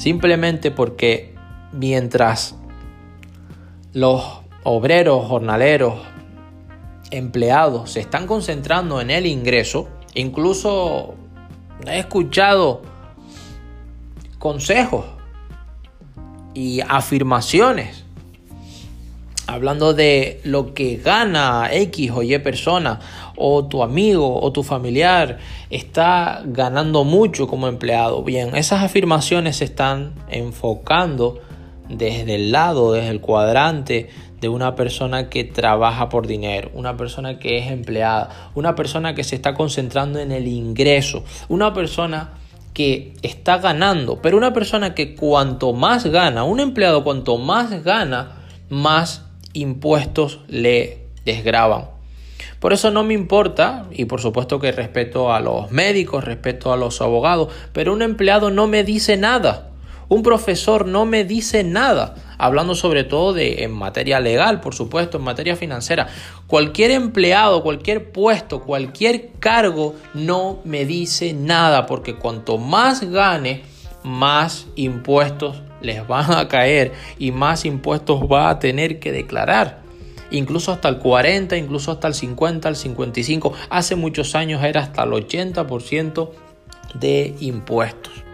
Simplemente porque mientras los obreros, jornaleros, empleados se están concentrando en el ingreso, incluso he escuchado consejos y afirmaciones hablando de lo que gana X o Y persona, o tu amigo o tu familiar está ganando mucho como empleado. Bien, esas afirmaciones se están enfocando desde el lado, desde el cuadrante de una persona que trabaja por dinero, una persona que es empleada, una persona que se está concentrando en el ingreso, una persona que está ganando, pero una persona que cuanto más gana, un empleado cuanto más gana, más impuestos le desgraban. Por eso no me importa, y por supuesto que respeto a los médicos, respeto a los abogados, pero un empleado no me dice nada. Un profesor no me dice nada, hablando sobre todo de en materia legal, por supuesto, en materia financiera. Cualquier empleado, cualquier puesto, cualquier cargo no me dice nada, porque cuanto más gane, más impuestos les van a caer y más impuestos va a tener que declarar. Incluso hasta el 40, incluso hasta el 50, el 55. Hace muchos años era hasta el 80% de impuestos.